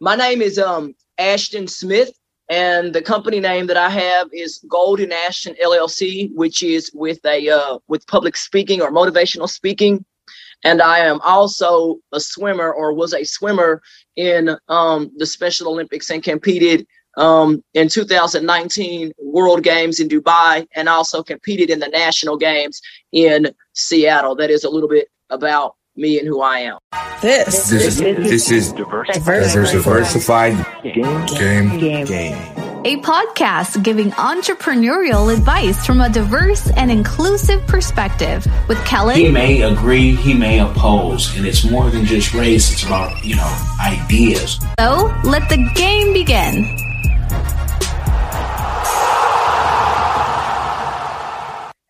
My name is um Ashton Smith, and the company name that I have is Golden Ashton LLC, which is with a uh, with public speaking or motivational speaking. And I am also a swimmer, or was a swimmer in um, the Special Olympics, and competed um, in 2019 World Games in Dubai, and also competed in the National Games in Seattle. That is a little bit about me and who I am. This, This is this is diversified game game game. a podcast giving entrepreneurial advice from a diverse and inclusive perspective with Kellen He may agree, he may oppose, and it's more than just race, it's about, you know, ideas. so let the game begin.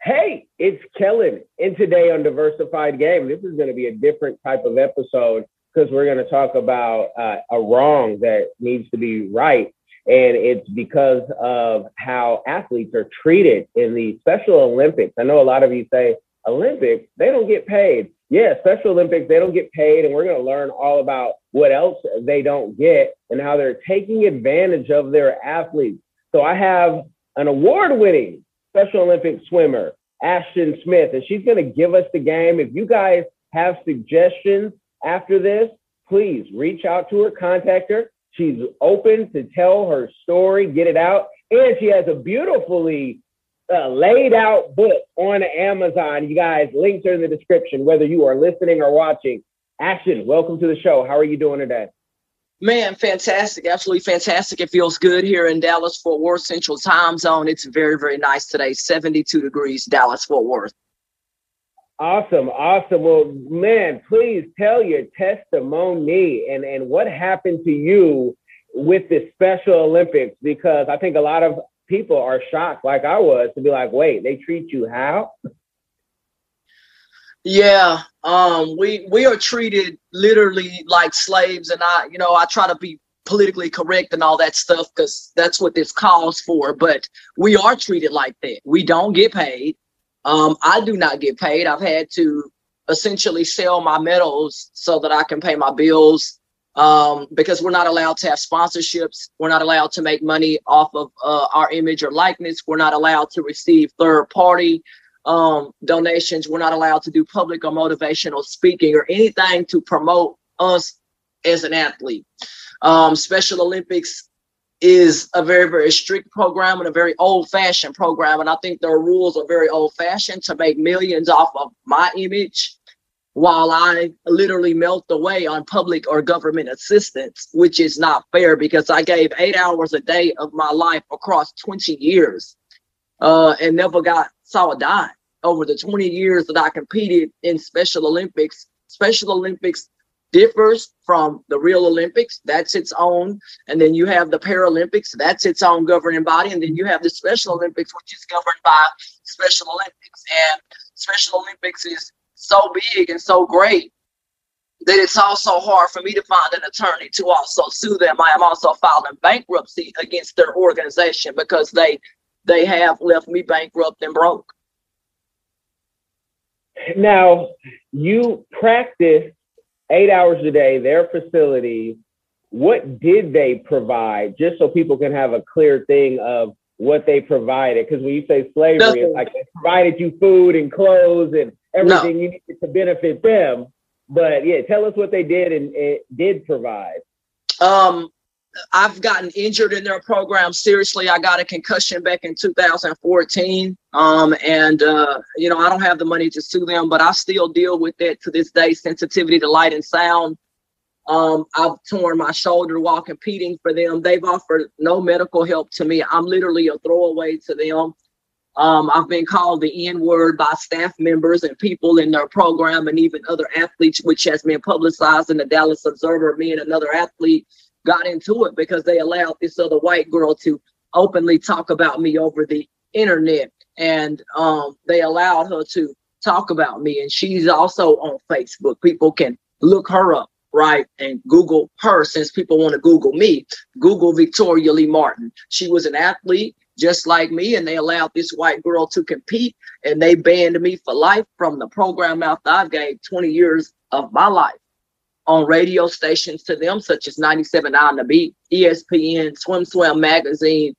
Hey, it's Kellen. And today on Diversified Game, this is going to be a different type of episode because we're going to talk about uh, a wrong that needs to be right. And it's because of how athletes are treated in the Special Olympics. I know a lot of you say, Olympics, they don't get paid. Yeah, Special Olympics, they don't get paid. And we're going to learn all about what else they don't get and how they're taking advantage of their athletes. So I have an award winning Special Olympic swimmer, Ashton Smith, and she's going to give us the game. If you guys have suggestions after this, please reach out to her, contact her. She's open to tell her story, get it out, and she has a beautifully uh, laid out book on Amazon. You guys, links are in the description, whether you are listening or watching. Ashton, welcome to the show. How are you doing today? Man, fantastic. Absolutely fantastic. It feels good here in Dallas, Fort Worth Central Time Zone. It's very, very nice today. 72 degrees, Dallas, Fort Worth. Awesome, awesome. Well, man, please tell your testimony and, and what happened to you with the Special Olympics because I think a lot of people are shocked, like I was, to be like, wait, they treat you how? Yeah, um, we we are treated literally like slaves, and I, you know, I try to be politically correct and all that stuff because that's what this calls for. But we are treated like that. We don't get paid. Um, I do not get paid. I've had to essentially sell my medals so that I can pay my bills um, because we're not allowed to have sponsorships. We're not allowed to make money off of uh, our image or likeness. We're not allowed to receive third party um, donations. We're not allowed to do public or motivational speaking or anything to promote us as an athlete. Um, Special Olympics is a very, very strict program and a very old fashioned program. And I think their rules are very old fashioned to make millions off of my image while I literally melt away on public or government assistance, which is not fair because I gave eight hours a day of my life across 20 years uh, and never got saw a dime over the 20 years that I competed in Special Olympics. Special Olympics differs from the real Olympics. That's its own. And then you have the Paralympics. That's its own governing body. And then you have the Special Olympics, which is governed by Special Olympics. And Special Olympics is so big and so great that it's also hard for me to find an attorney to also sue them. I am also filing bankruptcy against their organization because they they have left me bankrupt and broke. Now, you practice eight hours a day, their facility. What did they provide? Just so people can have a clear thing of what they provided. Because when you say slavery, Nothing. it's like they provided you food and clothes and everything you needed to benefit them. But yeah, tell us what they did and it did provide. Um, I've gotten injured in their program. Seriously, I got a concussion back in 2014. Um, and uh, you know, I don't have the money to sue them, but I still deal with that to this day. Sensitivity to light and sound. Um, I've torn my shoulder while competing for them. They've offered no medical help to me. I'm literally a throwaway to them. Um, I've been called the N word by staff members and people in their program and even other athletes, which has been publicized in the Dallas Observer. Me and another athlete got into it because they allowed this other white girl to openly talk about me over the internet. And um, they allowed her to talk about me. And she's also on Facebook. People can look her up, right? And Google her since people want to Google me. Google Victoria Lee Martin. She was an athlete just like me, and they allowed this white girl to compete, and they banned me for life from the program after I gave 20 years of my life. On radio stations to them, such as 97.9 The Beat, ESPN, SwimSwam Magazine,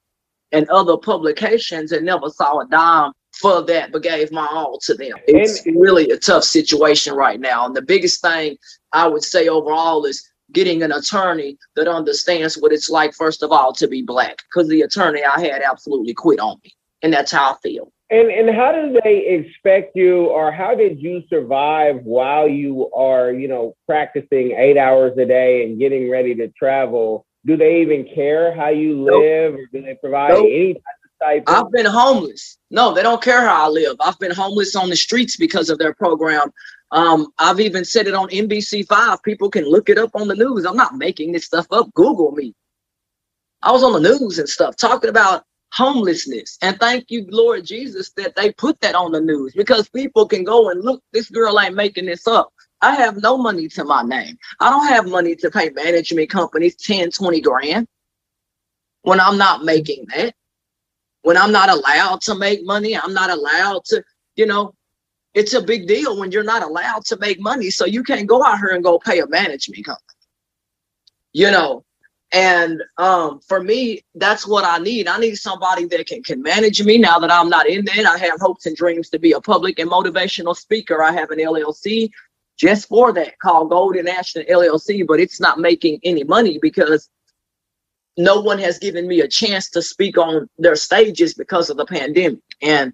and other publications, and never saw a dime for that, but gave my all to them. It's really a tough situation right now. And the biggest thing I would say overall is getting an attorney that understands what it's like, first of all, to be black, because the attorney I had absolutely quit on me. And that's how I feel. And and how do they expect you, or how did you survive while you are, you know, practicing eight hours a day and getting ready to travel? Do they even care how you live, nope. or do they provide nope. any type of? I've been homeless. No, they don't care how I live. I've been homeless on the streets because of their program. Um, I've even said it on NBC Five. People can look it up on the news. I'm not making this stuff up. Google me. I was on the news and stuff talking about homelessness. And thank you, Lord Jesus, that they put that on the news because people can go and look, this girl ain't making this up. I have no money to my name. I don't have money to pay management companies 10, 20 grand when I'm not making that. When I'm not allowed to make money, I'm not allowed to, you know, it's a big deal when you're not allowed to make money. So you can't go out here and go pay a management company. You know, and um, for me, that's what I need. I need somebody that can, can manage me now that I'm not in there. I have hopes and dreams to be a public and motivational speaker. I have an LLC just for that called Golden National LLC, but it's not making any money because no one has given me a chance to speak on their stages because of the pandemic. And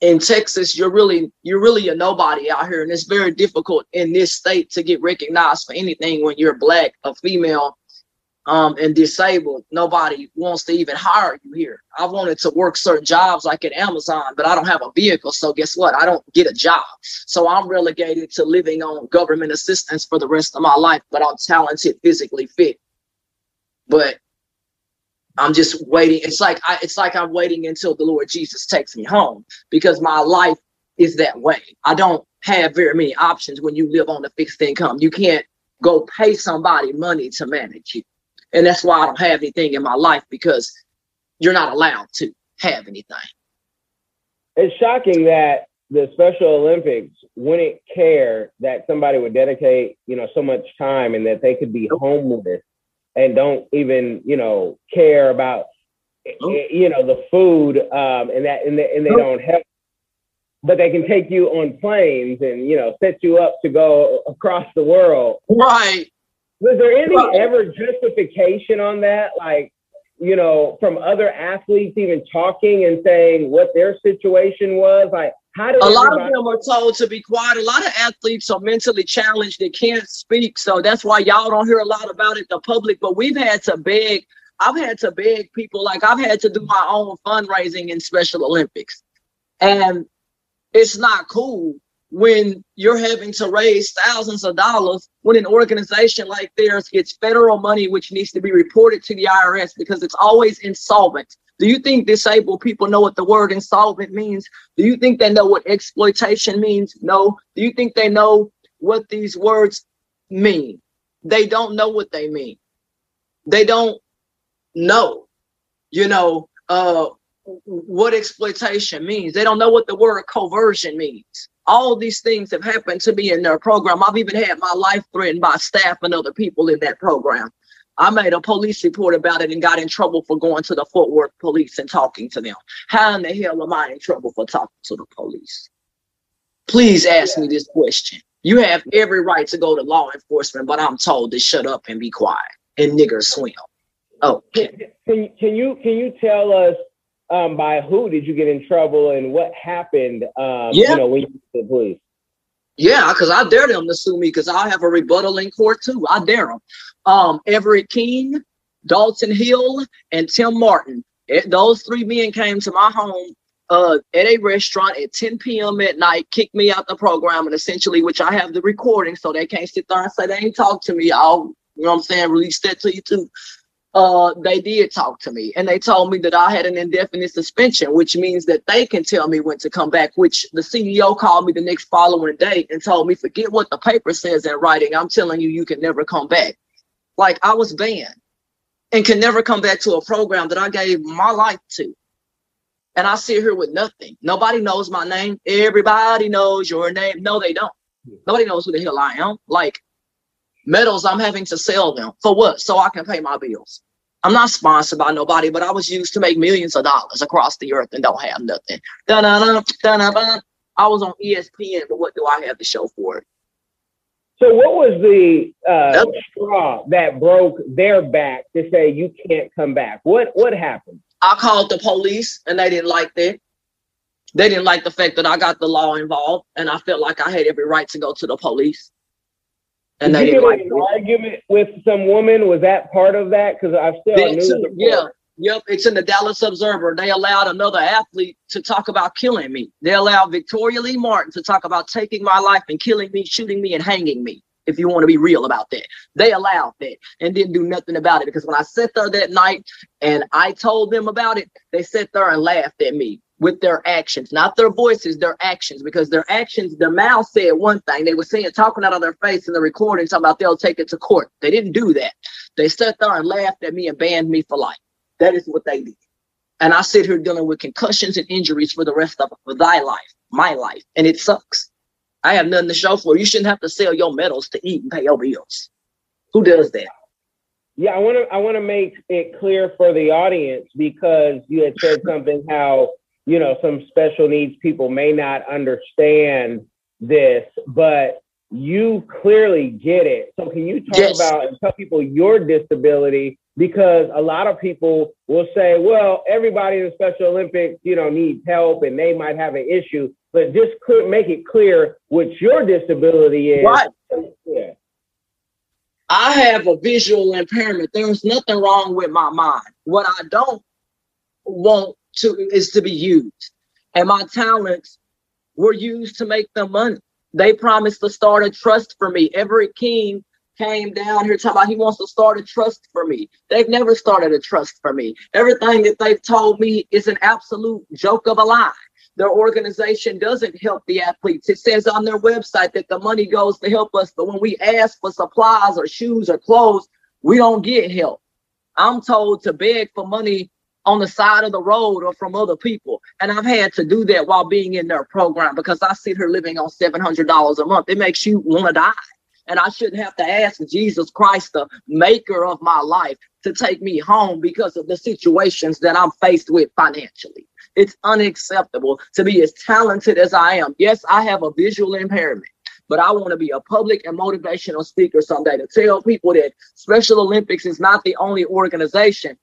in Texas, you're really you're really a nobody out here, and it's very difficult in this state to get recognized for anything when you're black, a female, um, and disabled, nobody wants to even hire you here. I wanted to work certain jobs like at Amazon, but I don't have a vehicle. So guess what? I don't get a job. So I'm relegated to living on government assistance for the rest of my life, but I'm talented, physically fit. But I'm just waiting. It's like I, it's like I'm waiting until the Lord Jesus takes me home because my life is that way. I don't have very many options when you live on a fixed income. You can't go pay somebody money to manage you. And that's why I don't have anything in my life because you're not allowed to have anything. It's shocking that the Special Olympics wouldn't care that somebody would dedicate, you know, so much time and that they could be homeless and don't even, you know, care about, you know, the food um, and that, and they, and they don't help. But they can take you on planes and, you know, set you up to go across the world. Right. Was there any ever justification on that? Like, you know, from other athletes even talking and saying what their situation was? Like, how did a lot of them are told to be quiet? A lot of athletes are mentally challenged, they can't speak. So that's why y'all don't hear a lot about it, the public. But we've had to beg, I've had to beg people, like, I've had to do my own fundraising in Special Olympics. And it's not cool when you're having to raise thousands of dollars when an organization like theirs gets federal money, which needs to be reported to the IRS because it's always insolvent. Do you think disabled people know what the word insolvent means? Do you think they know what exploitation means? No. Do you think they know what these words mean? They don't know what they mean. They don't know, you know, uh, what exploitation means. They don't know what the word coercion means all these things have happened to me in their program. I've even had my life threatened by staff and other people in that program. I made a police report about it and got in trouble for going to the Fort Worth police and talking to them. How in the hell am I in trouble for talking to the police? Please ask me this question. You have every right to go to law enforcement, but I'm told to shut up and be quiet and nigger swim. Oh, can, can, can you can you tell us um, by who did you get in trouble and what happened? Um, yeah. You know, when you the police. Yeah, because I dare them to sue me because I have a rebuttal in court too. I dare them. Um, Everett King, Dalton Hill, and Tim Martin. It, those three men came to my home uh, at a restaurant at 10 p.m. at night, kicked me out the program, and essentially, which I have the recording, so they can't sit there and say they ain't talk to me. I'll, you know what I'm saying, release that to you too uh, they did talk to me and they told me that I had an indefinite suspension, which means that they can tell me when to come back, which the CEO called me the next following day and told me, forget what the paper says in writing. I'm telling you, you can never come back. Like I was banned and can never come back to a program that I gave my life to. And I sit here with nothing. Nobody knows my name. Everybody knows your name. No, they don't. Nobody knows who the hell I am. Like medals, I'm having to sell them for what? So I can pay my bills. I'm not sponsored by nobody, but I was used to make millions of dollars across the earth and don't have nothing. Dun-dun-dun, dun-dun-dun. I was on ESPN, but what do I have to show for it? So, what was the uh, straw that broke their back to say you can't come back? What what happened? I called the police, and they didn't like that. They didn't like the fact that I got the law involved, and I felt like I had every right to go to the police. And Did they didn't like an argument with some woman. Was that part of that? Because I still. Yeah, Yep, it's in the Dallas Observer. They allowed another athlete to talk about killing me. They allowed Victoria Lee Martin to talk about taking my life and killing me, shooting me, and hanging me. If you want to be real about that, they allowed that and didn't do nothing about it. Because when I sat there that night and I told them about it, they sat there and laughed at me with their actions, not their voices, their actions, because their actions, their mouth said one thing. They were saying, talking out of their face in the recording, talking about they'll take it to court. They didn't do that. They sat there and laughed at me and banned me for life. That is what they did. And I sit here dealing with concussions and injuries for the rest of for thy life, my life, and it sucks. I have nothing to show for. You shouldn't have to sell your medals to eat and pay your bills. Who does that? Yeah, I want to I want to make it clear for the audience because you had said something how you know some special needs people may not understand this, but you clearly get it. So can you talk yes. about and tell people your disability because a lot of people will say, well, everybody in the Special Olympics, you know, needs help and they might have an issue, but just could make it clear what your disability is. Right. Yeah. I have a visual impairment. There's nothing wrong with my mind. What I don't want to is to be used. And my talents were used to make them money. They promised to start a trust for me. Everett King came down here talking about he wants to start a trust for me. They've never started a trust for me. Everything that they've told me is an absolute joke of a lie. Their organization doesn't help the athletes. It says on their website that the money goes to help us, but when we ask for supplies or shoes or clothes, we don't get help. I'm told to beg for money on the side of the road or from other people. And I've had to do that while being in their program because I see her living on $700 a month. It makes you want to die. And I shouldn't have to ask Jesus Christ, the maker of my life, to take me home because of the situations that I'm faced with financially. It's unacceptable to be as talented as I am. Yes, I have a visual impairment, but I want to be a public and motivational speaker someday to tell people that Special Olympics is not the only organization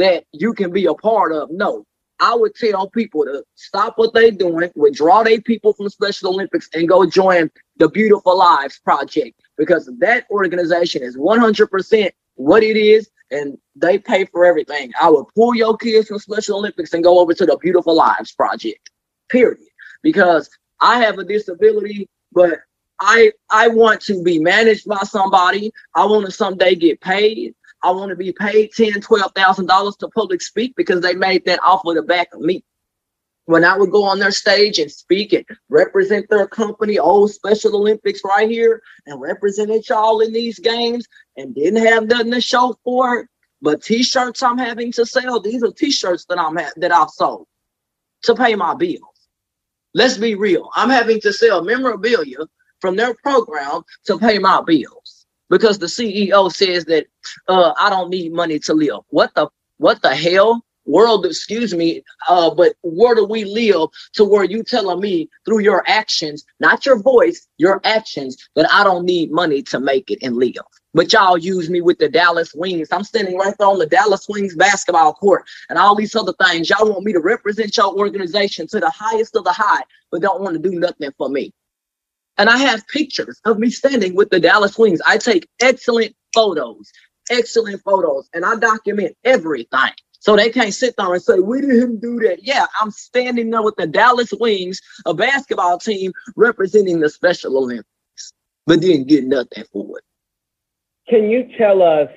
that you can be a part of. No, I would tell people to stop what they're doing, withdraw their people from Special Olympics, and go join the Beautiful Lives Project because that organization is 100% what it is and they pay for everything. I would pull your kids from Special Olympics and go over to the Beautiful Lives Project, period. Because I have a disability, but I I want to be managed by somebody. I want to someday get paid. I want to be paid ten, twelve thousand dollars to public speak because they made that off of the back of me. When I would go on their stage and speak and represent their company, old Special Olympics right here, and represented y'all in these games and didn't have nothing to show for it. But t-shirts I'm having to sell, these are t-shirts that I'm ha- that I've sold to pay my bills. Let's be real. I'm having to sell memorabilia from their program to pay my bills because the CEO says that uh, I don't need money to live. What the what the hell? World, excuse me, uh, but where do we live to where you telling me through your actions, not your voice, your actions, that I don't need money to make it and live? But y'all use me with the Dallas Wings. I'm standing right there on the Dallas Wings basketball court and all these other things. Y'all want me to represent your organization to the highest of the high, but don't want to do nothing for me. And I have pictures of me standing with the Dallas Wings. I take excellent photos, excellent photos, and I document everything. So they can't sit there and say, we didn't do that. Yeah, I'm standing there with the Dallas Wings, a basketball team representing the Special Olympics, but didn't get nothing for it. Can you tell us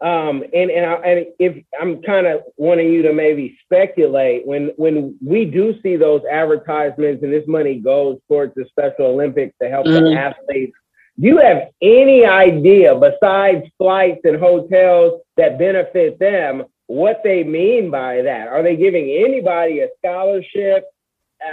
um, and and, I, and if I'm kind of wanting you to maybe speculate when when we do see those advertisements and this money goes towards the Special Olympics to help mm-hmm. the athletes, do you have any idea besides flights and hotels that benefit them what they mean by that? Are they giving anybody a scholarship?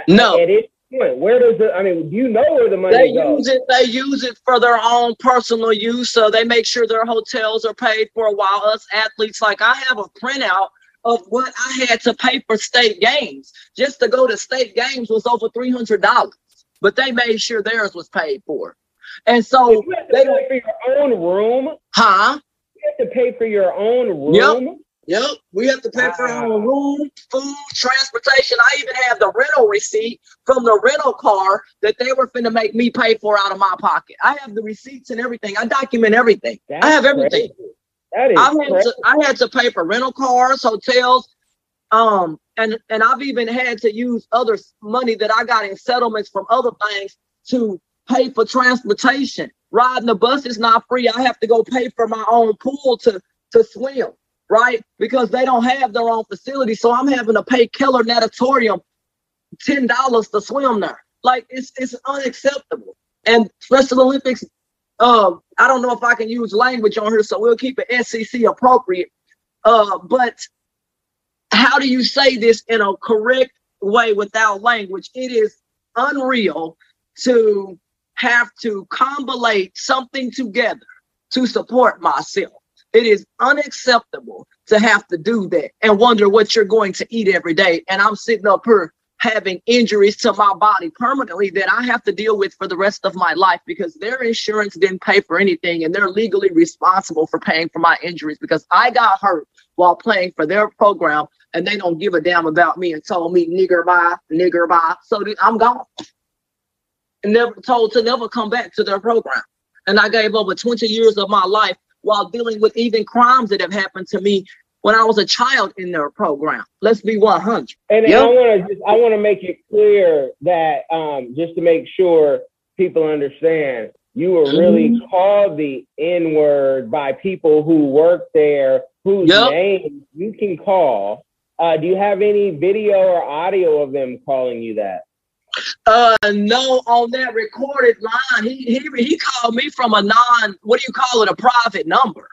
No. At, at Where does it? I mean, do you know where the money they goes? use it. They use it for their own personal use. So they make sure their hotels are paid for. While us athletes, like I have a printout of what I had to pay for state games. Just to go to state games was over three hundred dollars. But they made sure theirs was paid for. And so you have to they pay don't, for your own room. huh? You have to pay for your own room. Yep, we have to pay for our own room, food, transportation. I even have the rental receipt from the rental car that they were finna make me pay for out of my pocket. I have the receipts and everything. I document everything. That's I have everything. crazy. That is I had crazy. to I had to pay for rental cars, hotels, um, and and I've even had to use other money that I got in settlements from other things to pay for transportation. Riding the bus is not free. I have to go pay for my own pool to to swim, right? Because they don't have their own facility, so I'm having to pay Keller Natatorium ten dollars to swim there. Like it's it's unacceptable. And Special Olympics um, I don't know if I can use language on here, so we'll keep it SEC appropriate. Uh, but how do you say this in a correct way without language? It is unreal to have to combinate something together to support myself. It is unacceptable to have to do that and wonder what you're going to eat every day. And I'm sitting up here having injuries to my body permanently that I have to deal with for the rest of my life because their insurance didn't pay for anything and they're legally responsible for paying for my injuries because I got hurt while playing for their program and they don't give a damn about me and told me nigger bye, nigger bye. So I'm gone. And never told to never come back to their program. And I gave over 20 years of my life while dealing with even crimes that have happened to me when I was a child in their program. Let's be 100. And, and Yep. I want to just I want to make it clear that um, just to make sure people understand, you were really Mhm. called the N word by people who work there, whose Yep. name you can call. Uh, do you have any video or audio of them calling you that? Uh, no, on that recorded line, he, he he called me from a non, what do you call it, a private number.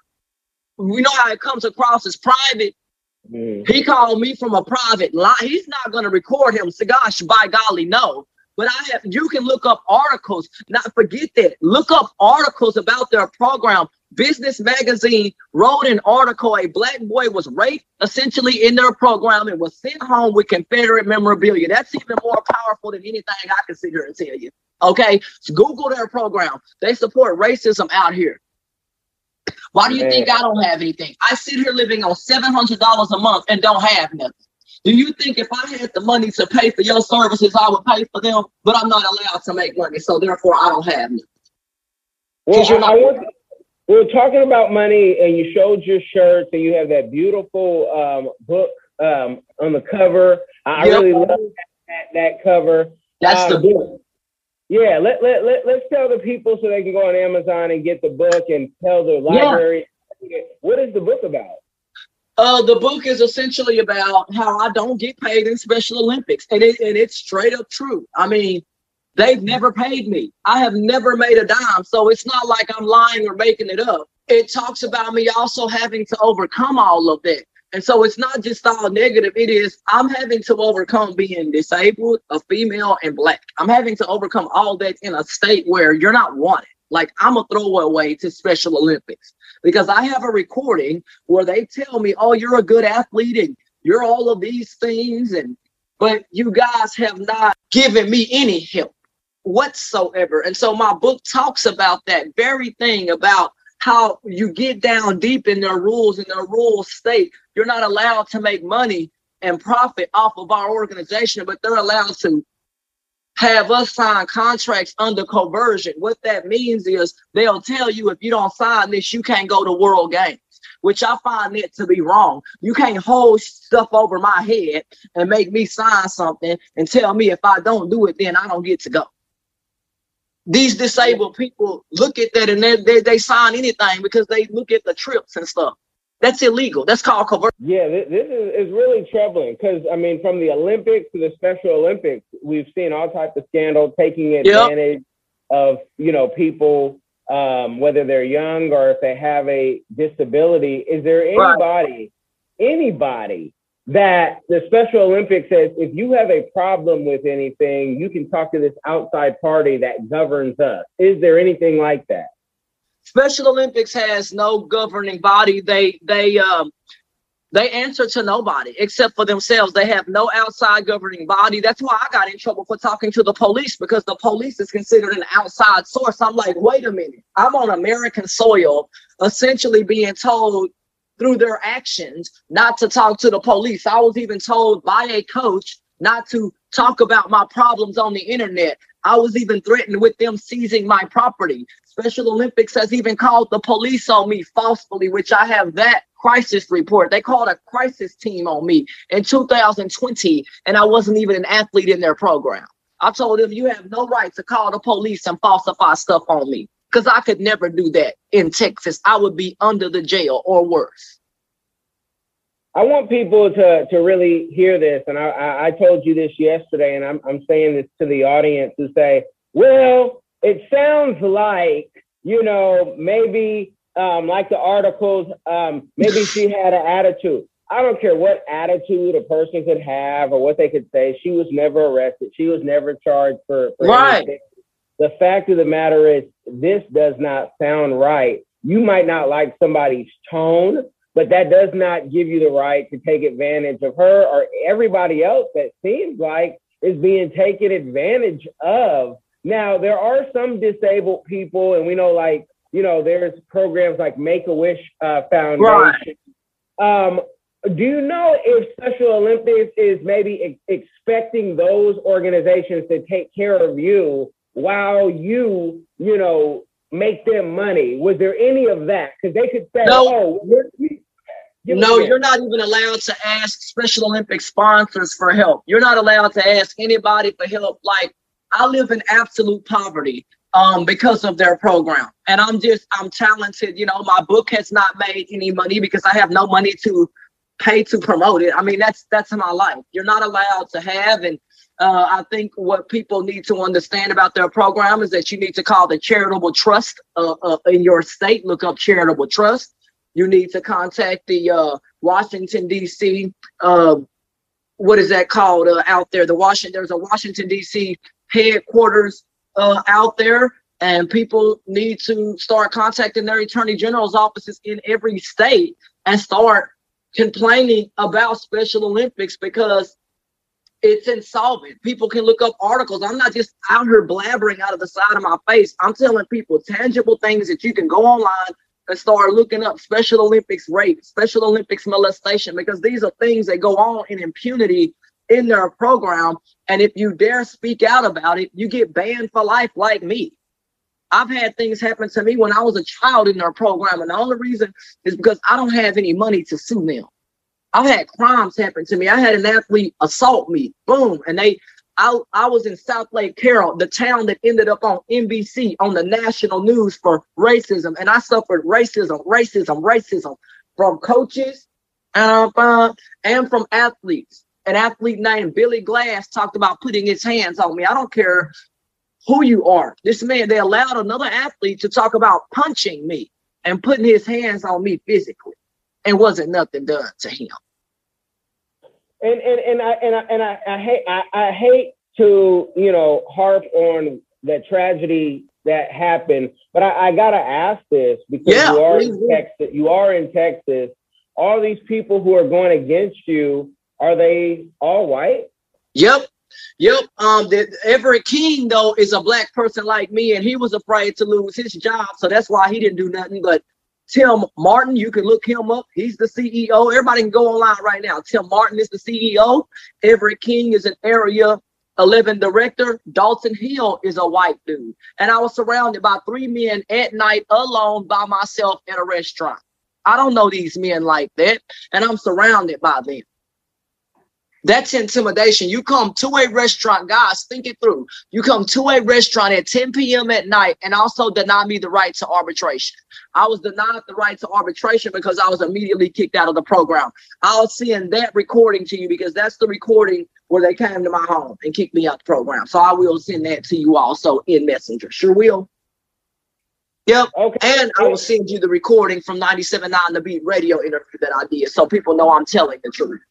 We know how it comes across as private. Mm. He called me from a private line. He's not going to record him. So gosh, by golly, no. But I have. You can look up articles. Not forget that. Look up articles about their program. Business Magazine wrote an article. A black boy was raped, essentially in their program, and was sent home with Confederate memorabilia. That's even more powerful than anything I can sit here and tell you. Okay, so Google their program. They support racism out here. Why do you think I don't have anything? I sit here living on seven hundred dollars a month and don't have nothing. Do you think if I had the money to pay for your services, I would pay for them? But I'm not allowed to make money, so therefore I don't have nothing. Well, I, not- I want, we were talking about money, and you showed your shirts, and you have that beautiful um, book um, on the cover. I Yep. really love that, that, that cover. That's the Um, book. Yeah, let, let, let, let's tell the people so they can go on Amazon and get the book and tell the library. Yeah. What is the book about? Uh, the book is essentially about how I don't get paid in Special Olympics, and it and it's straight up true. I mean, they've never paid me. I have never made a dime, so it's not like I'm lying or making it up. It talks about me also having to overcome all of that, and so it's not just all negative. It is I'm having to overcome being disabled, a female, and black. I'm having to overcome all that in a state where you're not wanted. Like I'm a throwaway to Special Olympics because I have a recording where they tell me, "Oh, you're a good athlete and you're all of these things," and but you guys have not given me any help whatsoever. And so my book talks about that very thing about how you get down deep in their rules in their rural state. You're not allowed to make money and profit off of our organization, but they're allowed to have us sign contracts under coercion. What that means is they'll tell you if you don't sign this, you can't go to World Games, which I find that to be wrong. You can't hold stuff over my head and make me sign something and tell me if I don't do it, then I don't get to go. These disabled people look at that and they, they, they sign anything because they look at the trips and stuff. That's illegal. That's called coercion. Yeah, this, this is, is really troubling because I mean, from the Olympics to the Special Olympics, we've seen all types of scandal taking advantage of you know people, um, whether they're young or if they have a disability. Is there Right. anybody, anybody that the Special Olympics says if you have a problem with anything, you can talk to this outside party that governs us. Is there anything like that? Special Olympics has no governing body. They they um they answer to nobody except for themselves. They have no outside governing body. That's why I got in trouble for talking to the police because the police is considered an outside source. I'm like, wait a minute. I'm on American soil, essentially being told through their actions not to talk to the police. I was even told by a coach not to talk about my problems on the internet. I was even threatened with them seizing my property. Special Olympics has even called the police on me falsely, which I have that crisis report. They called a crisis team on me in 2020, and I wasn't even an athlete in their program. I told them, you have no right to call the police and falsify stuff on me because I could never do that in Texas. I would be under the jail or worse. I want people to to really hear this, and I, I told you this yesterday, and I'm I'm saying this to the audience to say, well, it sounds like you know maybe um, like the articles, um, maybe she had an attitude. I don't care what attitude a person could have or what they could say. She was never arrested. She was never charged for, for right. Anything. The fact of the matter is, this does not sound right. You might not like somebody's tone, but that does not give you the right to take advantage of her or everybody else that seems like is being taken advantage of. Now, there are some disabled people, and we know like you know, there's programs like Make a Wish uh, Foundation. Right. Um, do you know if Special Olympics is maybe ex- expecting those organizations to take care of you while you, you know, make them money? Was there any of that? Because they could say, no. "Oh, no, you're not even allowed to ask Special Olympic sponsors for help. You're not allowed to ask anybody for help. Like I live in absolute poverty um, because of their program. And I'm just, I'm talented. You know, my book has not made any money because I have no money to pay to promote it. I mean, that's that's my life. You're not allowed to have. And uh, I think what people need to understand about their program is that you need to call the charitable trust uh, uh, in your state. Look up charitable trust. You need to contact the uh, Washington D.C. Uh, what is that called uh, out there? The Washington. There's a Washington D.C. headquarters out there, and people need to start contacting their attorney general's offices in every state and start complaining about Special Olympics because it's insolvent. People can look up articles. I'm not just out here blabbering out of the side of my face. I'm telling people tangible things that you can go online and start looking up Special Olympics rape, Special Olympics molestation, because these are things that go on in impunity in their program. And if you dare speak out about it, you get banned for life, like me. I've had things happen to me when I was a child in their program, and the only reason is because I don't have any money to sue them. I've had crimes happen to me. I had an athlete assault me, boom, and they. I, I was in Southlake Carroll, the town that ended up on NBC on the national news for racism, and I suffered racism, racism, racism from coaches uh, and from athletes an athlete named Billy Glass talked about putting his hands on me. I don't care who you are. This man, they allowed another athlete to talk about punching me and putting his hands on me physically, and wasn't nothing done to him. And and and I and I and I, I hate I, I hate to you know harp on the tragedy that happened, but I, I gotta ask this because yeah, you are in Texas. You are in Texas. All these people who are going against you are they all white? Yep. Yep. Um, the, Everett King though is a black person like me, and he was afraid to lose his job, so that's why he didn't do nothing. But Tim Martin, you can look him up. He's the CEO. Everybody can go online right now. Tim Martin is the CEO. Everett King is an area 11 director. Dalton Hill is a white dude. And I was surrounded by three men at night alone by myself at a restaurant. I don't know these men like that, and I'm surrounded by them. That's intimidation. You come to a restaurant, guys, think it through. You come to a restaurant at 10 p.m. at night and also deny me the right to arbitration. I was denied the right to arbitration because I was immediately kicked out of the program. I'll send that recording to you because that's the recording where they came to my home and kicked me out the program. So I will send that to you also in Messenger. Sure will. Yep. Okay. And I will send you the recording from 97.9 The Beat radio interview that I did so people know I'm telling the truth.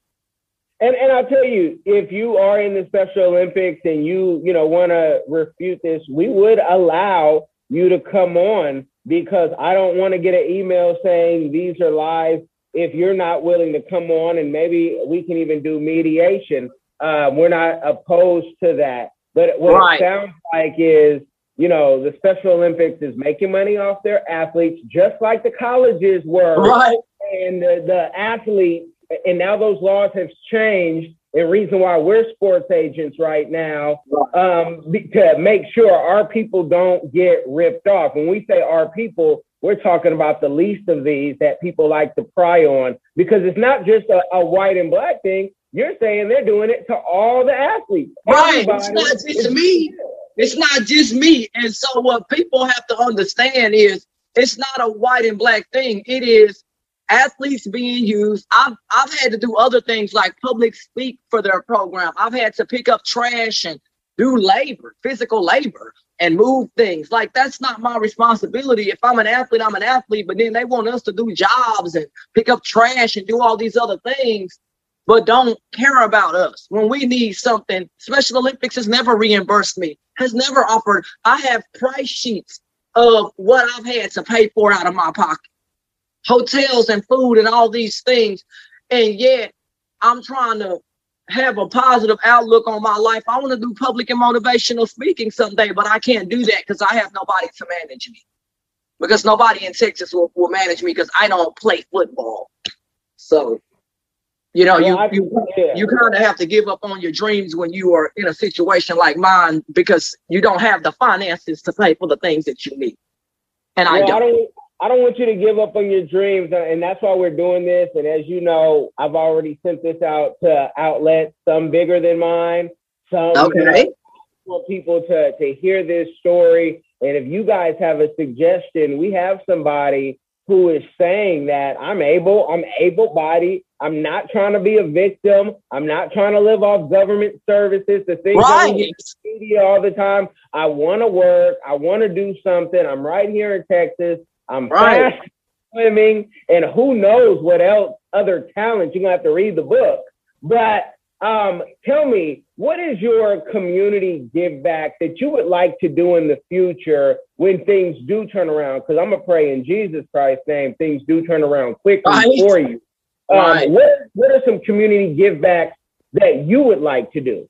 And and I'll tell you, if you are in the Special Olympics and you you know want to refute this, we would allow you to come on because I don't want to get an email saying these are lies. If you're not willing to come on, and maybe we can even do mediation, uh, we're not opposed to that. But what right. it sounds like is, you know, the Special Olympics is making money off their athletes, just like the colleges were. Right. And the, the athletes, and now those laws have changed. And reason why we're sports agents right now um, to make sure our people don't get ripped off. When we say our people, we're talking about the least of these that people like to pry on because it's not just a, a white and black thing. You're saying they're doing it to all the athletes. Right. Everybody it's not just me. It's not just me. And so what people have to understand is it's not a white and black thing. It is athletes being used. I've I've had to do other things like public speak for their program. I've had to pick up trash and do labor, physical labor, and move things. Like that's not my responsibility. If I'm an athlete, I'm an athlete, but then they want us to do jobs and pick up trash and do all these other things but don't care about us. When we need something, Special Olympics has never reimbursed me, has never offered. I have price sheets of what I've had to pay for out of my pocket, hotels and food and all these things. And yet I'm trying to have a positive outlook on my life. I want to do public and motivational speaking someday, but I can't do that because I have nobody to manage me. Because nobody in Texas will, will manage me because I don't play football. So you know, well, you you, yeah. you kind of have to give up on your dreams when you are in a situation like mine because you don't have the finances to pay for the things that you need. And well, I don't. I don't. I don't want you to give up on your dreams, and that's why we're doing this. And as you know, I've already sent this out to outlets, some bigger than mine, some okay. for people to to hear this story. And if you guys have a suggestion, we have somebody who is saying that I'm able, I'm able bodied. I'm not trying to be a victim. I'm not trying to live off government services, the things right. that media all the time. I want to work. I want to do something. I'm right here in Texas. I'm right. fast swimming, and who knows what else other talents. You're gonna have to read the book. But um, tell me, what is your community give back that you would like to do in the future when things do turn around? Because I'm gonna pray in Jesus Christ's name, things do turn around quickly right. for you. Um, right. What What are some community give backs that you would like to do?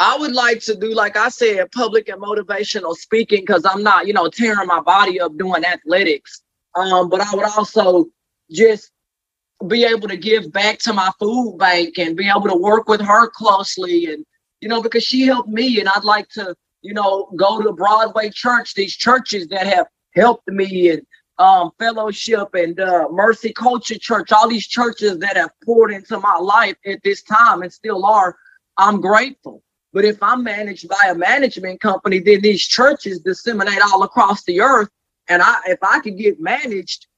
I would like to do, like I said, public and motivational speaking because I'm not, you know, tearing my body up doing athletics. Um, but I would also just be able to give back to my food bank and be able to work with her closely and you know because she helped me and i'd like to you know go to broadway church these churches that have helped me and um, fellowship and uh, mercy culture church all these churches that have poured into my life at this time and still are i'm grateful but if i'm managed by a management company then these churches disseminate all across the earth. And i if i could get managed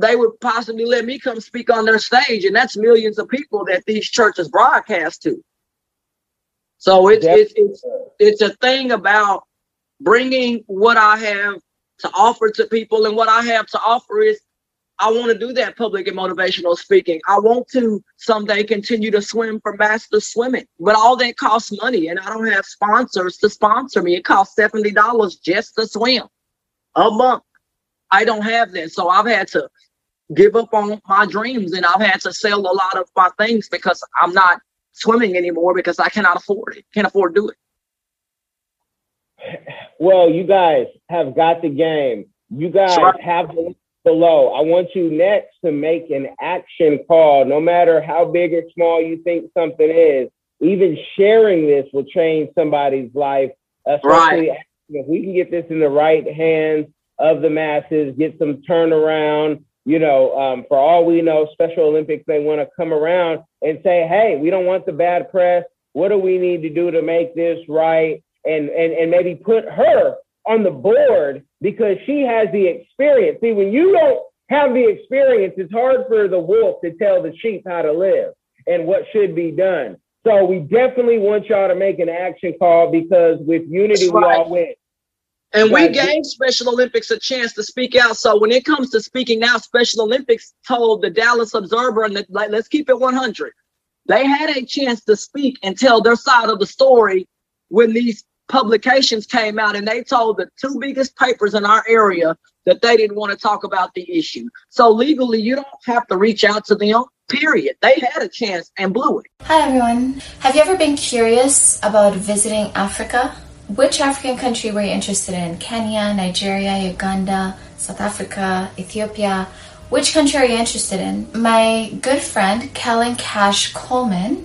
they would possibly let me come speak on their stage, and that's millions of people that these churches broadcast to. So it's it's it's it's a thing about bringing what I have to offer to people, and what I have to offer is I want to do that public and motivational speaking. I want to someday continue to swim for master swimming, but all that costs money, and I don't have sponsors to sponsor me. It costs seventy dollars just to swim a month. I don't have that, so I've had to give up on my dreams and I've had to sell a lot of my things because I'm not swimming anymore because I cannot afford it. Can't afford to do it. Well, you guys have got the game. You guys have the below. I want you next to make an action call, no matter how big or small you think something is. Even sharing this will change somebody's life, especially right. if we can get this in the right hands of the masses, get some turnaround, you know, um, for all we know, Special Olympics may want to come around and say, hey, we don't want the bad press. What do we need to do to make this right? And, and, and maybe put her on the board because she has the experience. See, when you don't have the experience, it's hard for the wolf to tell the sheep how to live and what should be done. So we definitely want y'all to make an action call because with unity, right. we all win. And we gave Special Olympics a chance to speak out. So when it comes to speaking now, Special Olympics told the Dallas Observer, and the, like, let's keep it 100. They had a chance to speak and tell their side of the story when these publications came out and they told the two biggest papers in our area that they didn't want to talk about the issue. So legally, you don't have to reach out to them. Period. They had a chance and blew it. Hi everyone. Have you ever been curious about visiting Africa? Which African country were you interested in? Kenya, Nigeria, Uganda, South Africa, Ethiopia? Which country are you interested in? My good friend, Kellen Cash Coleman,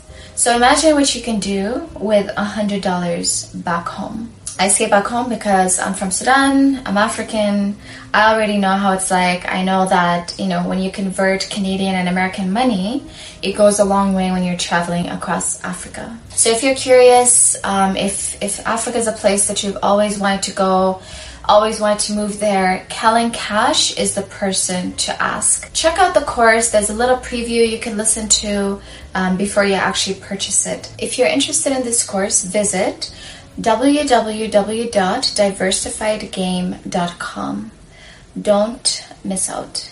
So imagine what you can do with a hundred dollars back home. I say back home because I'm from Sudan, I'm African, I already know how it's like. I know that, you know, when you convert Canadian and American money, it goes a long way when you're traveling across Africa. So if you're curious, um, if, if Africa is a place that you've always wanted to go, always wanted to move there, Kellen Cash is the person to ask. Check out the course. There's a little preview you can listen to um, before you actually purchase it. If you're interested in this course, visit www.diversifiedgame.com. Don't miss out.